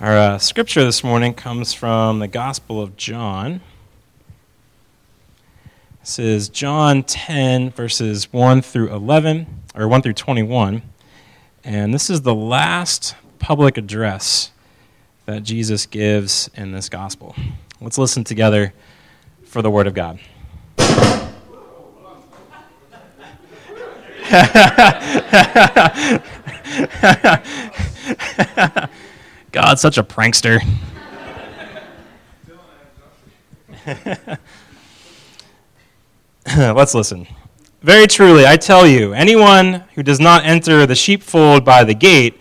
Our uh, scripture this morning comes from the Gospel of John. This is John 10, verses 1 through 11, or 1 through 21. And this is the last public address that Jesus gives in this Gospel. Let's listen together for the Word of God. God, such a prankster. Let's listen. Very truly, I tell you, anyone who does not enter the sheepfold by the gate,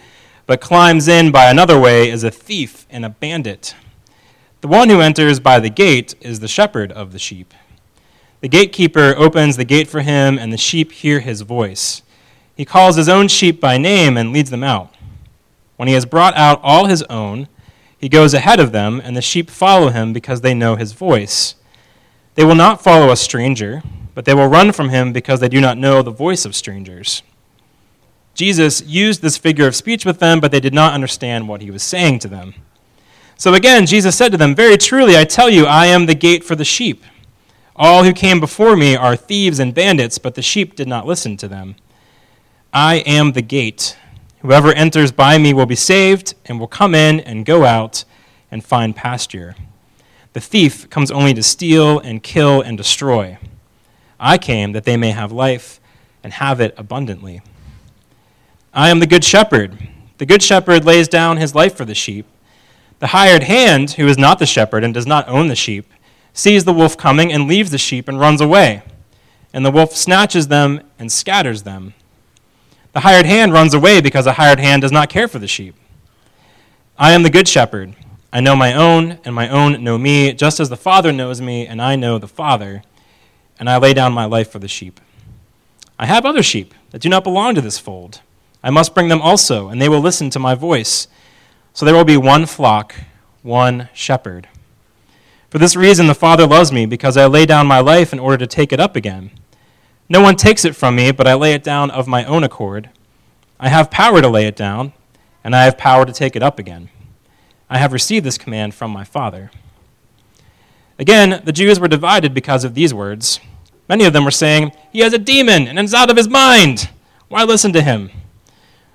but climbs in by another way, is a thief and a bandit. The one who enters by the gate is the shepherd of the sheep. The gatekeeper opens the gate for him, and the sheep hear his voice. He calls his own sheep by name and leads them out. When he has brought out all his own, he goes ahead of them, and the sheep follow him because they know his voice. They will not follow a stranger, but they will run from him because they do not know the voice of strangers. Jesus used this figure of speech with them, but they did not understand what he was saying to them. So again, Jesus said to them, Very truly, I tell you, I am the gate for the sheep. All who came before me are thieves and bandits, but the sheep did not listen to them. I am the gate. Whoever enters by me will be saved and will come in and go out and find pasture. The thief comes only to steal and kill and destroy. I came that they may have life and have it abundantly. I am the good shepherd. The good shepherd lays down his life for the sheep. The hired hand, who is not the shepherd and does not own the sheep, sees the wolf coming and leaves the sheep and runs away. And the wolf snatches them and scatters them. The hired hand runs away because a hired hand does not care for the sheep. I am the good shepherd. I know my own, and my own know me, just as the Father knows me, and I know the Father, and I lay down my life for the sheep. I have other sheep that do not belong to this fold. I must bring them also, and they will listen to my voice. So there will be one flock, one shepherd. For this reason, the Father loves me, because I lay down my life in order to take it up again. No one takes it from me, but I lay it down of my own accord. I have power to lay it down, and I have power to take it up again. I have received this command from my Father. Again, the Jews were divided because of these words. Many of them were saying, He has a demon and is out of his mind. Why listen to him?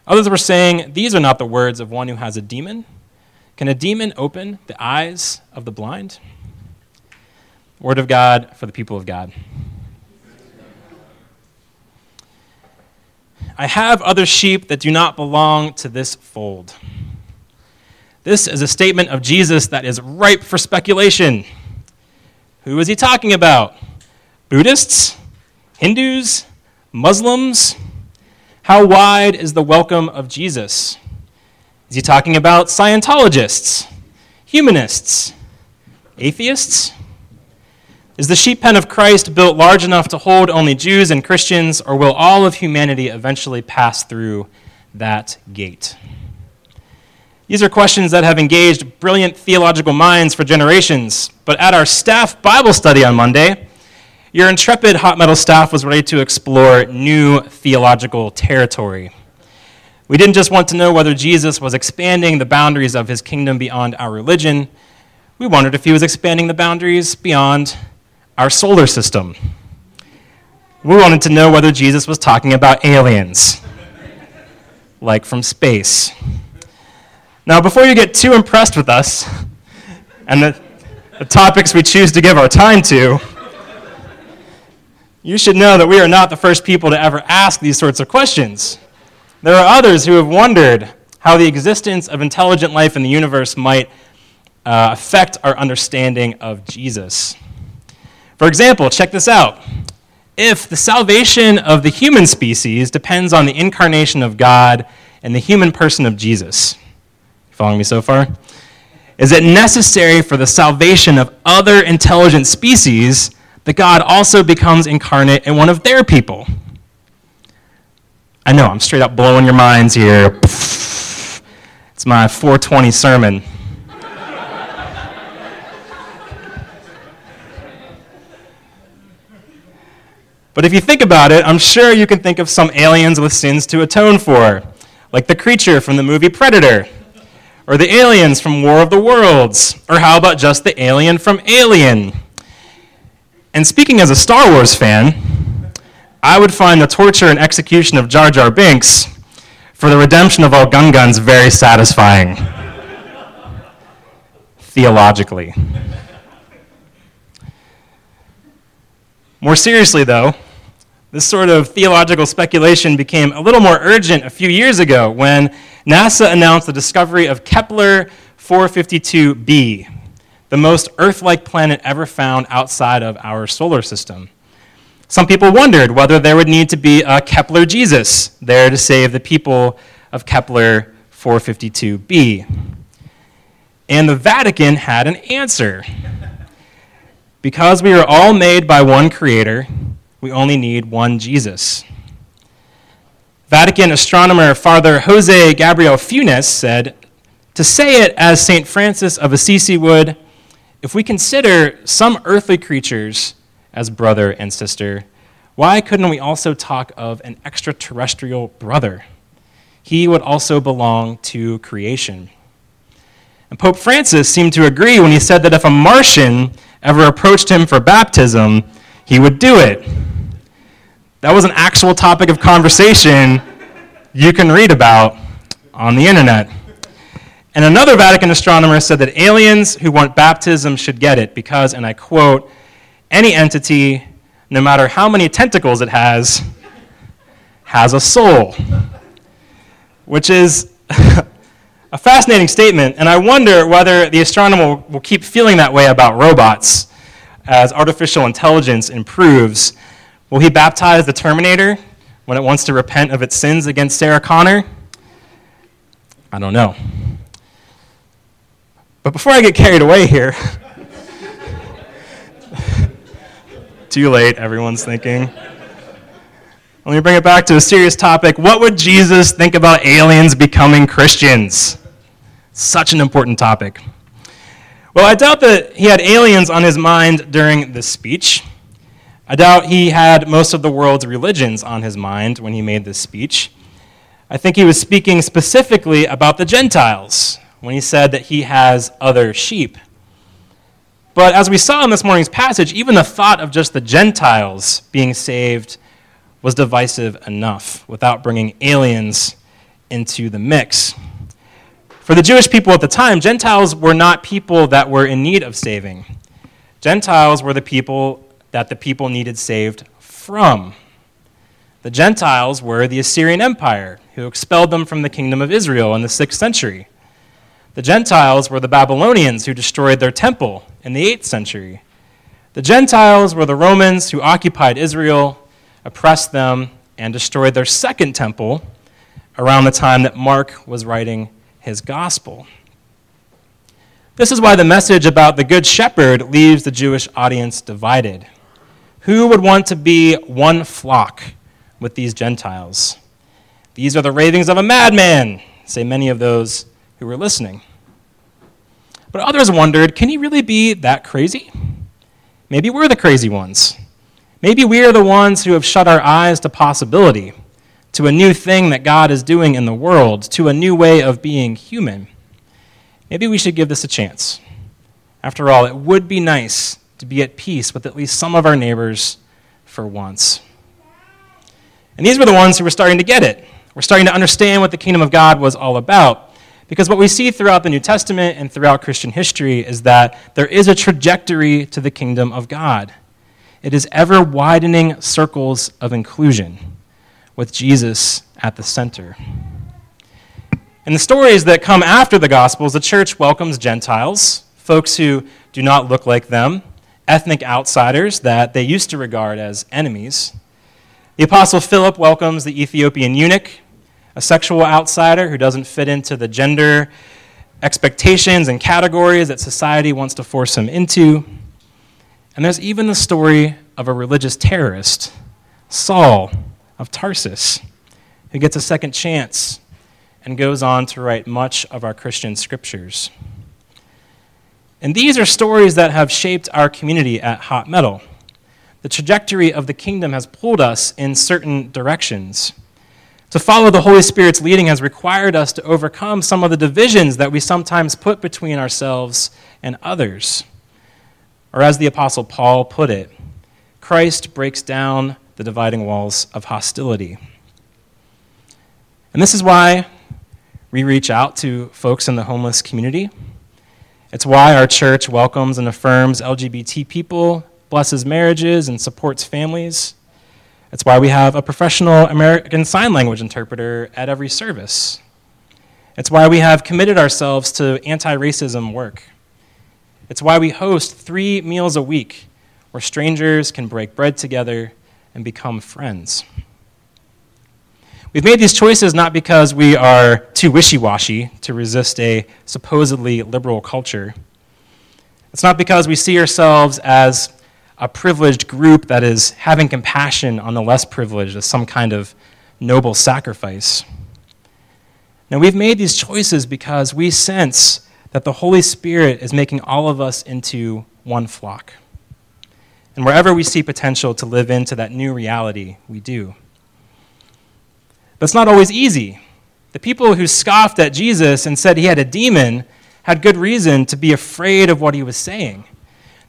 Others were saying, These are not the words of one who has a demon. Can a demon open the eyes of the blind? Word of God for the people of God. I have other sheep that do not belong to this fold. This is a statement of Jesus that is ripe for speculation. Who is he talking about? Buddhists? Hindus? Muslims? How wide is the welcome of Jesus? Is he talking about Scientologists? Humanists? Atheists? Is the sheep pen of Christ built large enough to hold only Jews and Christians, or will all of humanity eventually pass through that gate? These are questions that have engaged brilliant theological minds for generations, but at our staff Bible study on Monday, your intrepid hot metal staff was ready to explore new theological territory. We didn't just want to know whether Jesus was expanding the boundaries of his kingdom beyond our religion, we wondered if he was expanding the boundaries beyond our solar system. We wanted to know whether Jesus was talking about aliens, like from space. Now, before you get too impressed with us and the, the topics we choose to give our time to, you should know that we are not the first people to ever ask these sorts of questions. There are others who have wondered how the existence of intelligent life in the universe might uh, affect our understanding of Jesus. For example, check this out. If the salvation of the human species depends on the incarnation of God and the human person of Jesus, following me so far? Is it necessary for the salvation of other intelligent species that God also becomes incarnate in one of their people? I know, I'm straight up blowing your minds here. It's my 420 sermon. But if you think about it, I'm sure you can think of some aliens with sins to atone for, like the creature from the movie Predator. Or the aliens from War of the Worlds? Or how about just the alien from Alien? And speaking as a Star Wars fan, I would find the torture and execution of Jar Jar Binks for the redemption of all Gungans very satisfying. Theologically. More seriously, though, this sort of theological speculation became a little more urgent a few years ago when NASA announced the discovery of Kepler 452b, the most Earth like planet ever found outside of our solar system. Some people wondered whether there would need to be a Kepler Jesus there to save the people of Kepler 452b. And the Vatican had an answer. Because we are all made by one creator, we only need one Jesus. Vatican astronomer Father Jose Gabriel Funes said, To say it as St. Francis of Assisi would, if we consider some earthly creatures as brother and sister, why couldn't we also talk of an extraterrestrial brother? He would also belong to creation. And Pope Francis seemed to agree when he said that if a Martian ever approached him for baptism, he would do it. That was an actual topic of conversation you can read about on the internet. And another Vatican astronomer said that aliens who want baptism should get it because, and I quote, any entity, no matter how many tentacles it has, has a soul. Which is a fascinating statement, and I wonder whether the astronomer will keep feeling that way about robots as artificial intelligence improves Will he baptize the Terminator when it wants to repent of its sins against Sarah Connor? I don't know. But before I get carried away here, too late, everyone's thinking. Let me bring it back to a serious topic. What would Jesus think about aliens becoming Christians? Such an important topic. Well, I doubt that he had aliens on his mind during this speech. I doubt he had most of the world's religions on his mind when he made this speech. I think he was speaking specifically about the Gentiles when he said that he has other sheep. But as we saw in this morning's passage, even the thought of just the Gentiles being saved was divisive enough without bringing aliens into the mix. For the Jewish people at the time, Gentiles were not people that were in need of saving. Gentiles were the people that the people needed saved from. The Gentiles were the Assyrian Empire, who expelled them from the kingdom of Israel in the 6th century. The Gentiles were the Babylonians, who destroyed their temple in the 8th century. The Gentiles were the Romans who occupied Israel, oppressed them, and destroyed their second temple around the time that Mark was writing his gospel. This is why the message about the Good Shepherd leaves the Jewish audience divided. Who would want to be one flock with these Gentiles? These are the ravings of a madman, say many of those who were listening. But others wondered can he really be that crazy? Maybe we're the crazy ones. Maybe we are the ones who have shut our eyes to possibility, to a new thing that God is doing in the world, to a new way of being human. Maybe we should give this a chance. After all, it would be nice to be at peace with at least some of our neighbors for once. And these were the ones who were starting to get it. We're starting to understand what the kingdom of God was all about. Because what we see throughout the New Testament and throughout Christian history is that there is a trajectory to the kingdom of God. It is ever widening circles of inclusion with Jesus at the center. In the stories that come after the Gospels, the church welcomes Gentiles, folks who do not look like them, ethnic outsiders that they used to regard as enemies. The Apostle Philip welcomes the Ethiopian eunuch, a sexual outsider who doesn't fit into the gender expectations and categories that society wants to force him into. And there's even the story of a religious terrorist, Saul of Tarsus, who gets a second chance and goes on to write much of our Christian scriptures. And these are stories that have shaped our community at Hot Metal. The trajectory of the kingdom has pulled us in certain directions. To follow the Holy Spirit's leading has required us to overcome some of the divisions that we sometimes put between ourselves and others. Or, as the Apostle Paul put it, Christ breaks down the dividing walls of hostility. And this is why we reach out to folks in the homeless community. It's why our church welcomes and affirms LGBT people, blesses marriages, and supports families. It's why we have a professional American Sign Language interpreter at every service. It's why we have committed ourselves to anti racism work. It's why we host three meals a week where strangers can break bread together and become friends. We've made these choices not because we are too wishy washy to resist a supposedly liberal culture. It's not because we see ourselves as a privileged group that is having compassion on the less privileged as some kind of noble sacrifice. Now, we've made these choices because we sense that the Holy Spirit is making all of us into one flock. And wherever we see potential to live into that new reality, we do. But it's not always easy. The people who scoffed at Jesus and said he had a demon had good reason to be afraid of what he was saying.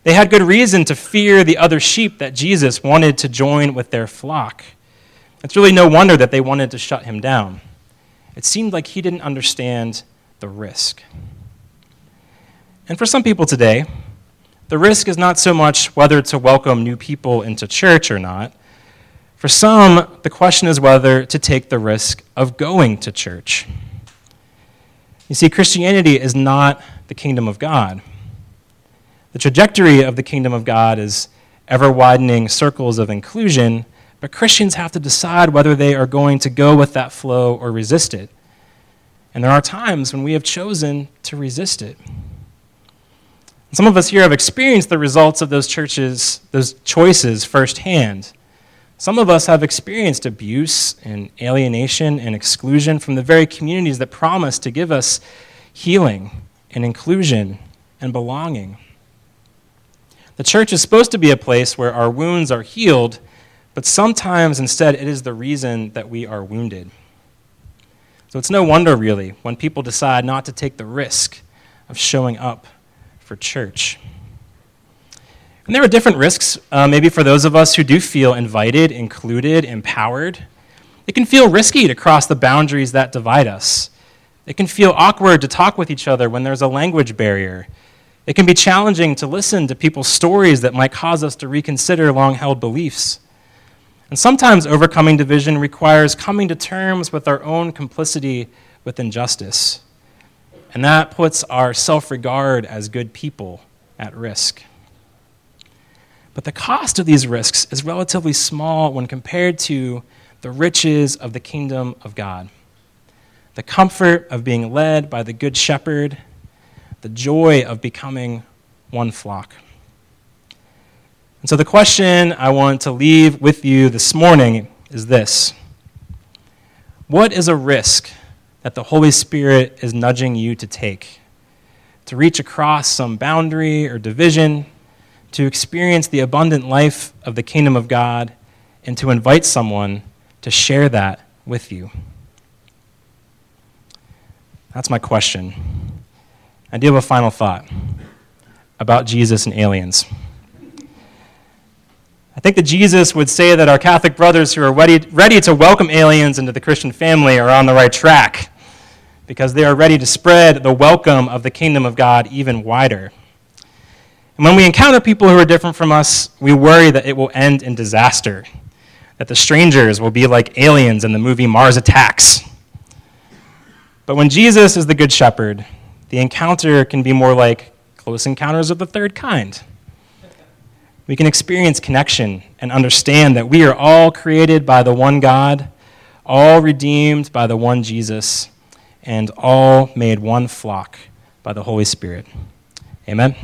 They had good reason to fear the other sheep that Jesus wanted to join with their flock. It's really no wonder that they wanted to shut him down. It seemed like he didn't understand the risk. And for some people today, the risk is not so much whether to welcome new people into church or not. For some, the question is whether to take the risk of going to church. You see, Christianity is not the kingdom of God. The trajectory of the kingdom of God is ever widening circles of inclusion, but Christians have to decide whether they are going to go with that flow or resist it. And there are times when we have chosen to resist it. Some of us here have experienced the results of those churches, those choices firsthand. Some of us have experienced abuse and alienation and exclusion from the very communities that promise to give us healing and inclusion and belonging. The church is supposed to be a place where our wounds are healed, but sometimes instead it is the reason that we are wounded. So it's no wonder, really, when people decide not to take the risk of showing up for church. And there are different risks, uh, maybe for those of us who do feel invited, included, empowered. It can feel risky to cross the boundaries that divide us. It can feel awkward to talk with each other when there's a language barrier it can be challenging to listen to people's stories that might cause us to reconsider long held beliefs. And sometimes overcoming division requires coming to terms with our own complicity with injustice. And that puts our self regard as good people at risk. But the cost of these risks is relatively small when compared to the riches of the kingdom of God. The comfort of being led by the Good Shepherd the joy of becoming one flock. And so, the question I want to leave with you this morning is this What is a risk that the Holy Spirit is nudging you to take? To reach across some boundary or division, to experience the abundant life of the kingdom of God, and to invite someone to share that with you? That's my question. I do have a final thought about Jesus and aliens. I think that Jesus would say that our Catholic brothers who are ready, ready to welcome aliens into the Christian family are on the right track because they are ready to spread the welcome of the kingdom of God even wider. And when we encounter people who are different from us, we worry that it will end in disaster, that the strangers will be like aliens in the movie Mars Attacks. But when Jesus is the Good Shepherd, the encounter can be more like close encounters of the third kind. We can experience connection and understand that we are all created by the one God, all redeemed by the one Jesus, and all made one flock by the Holy Spirit. Amen.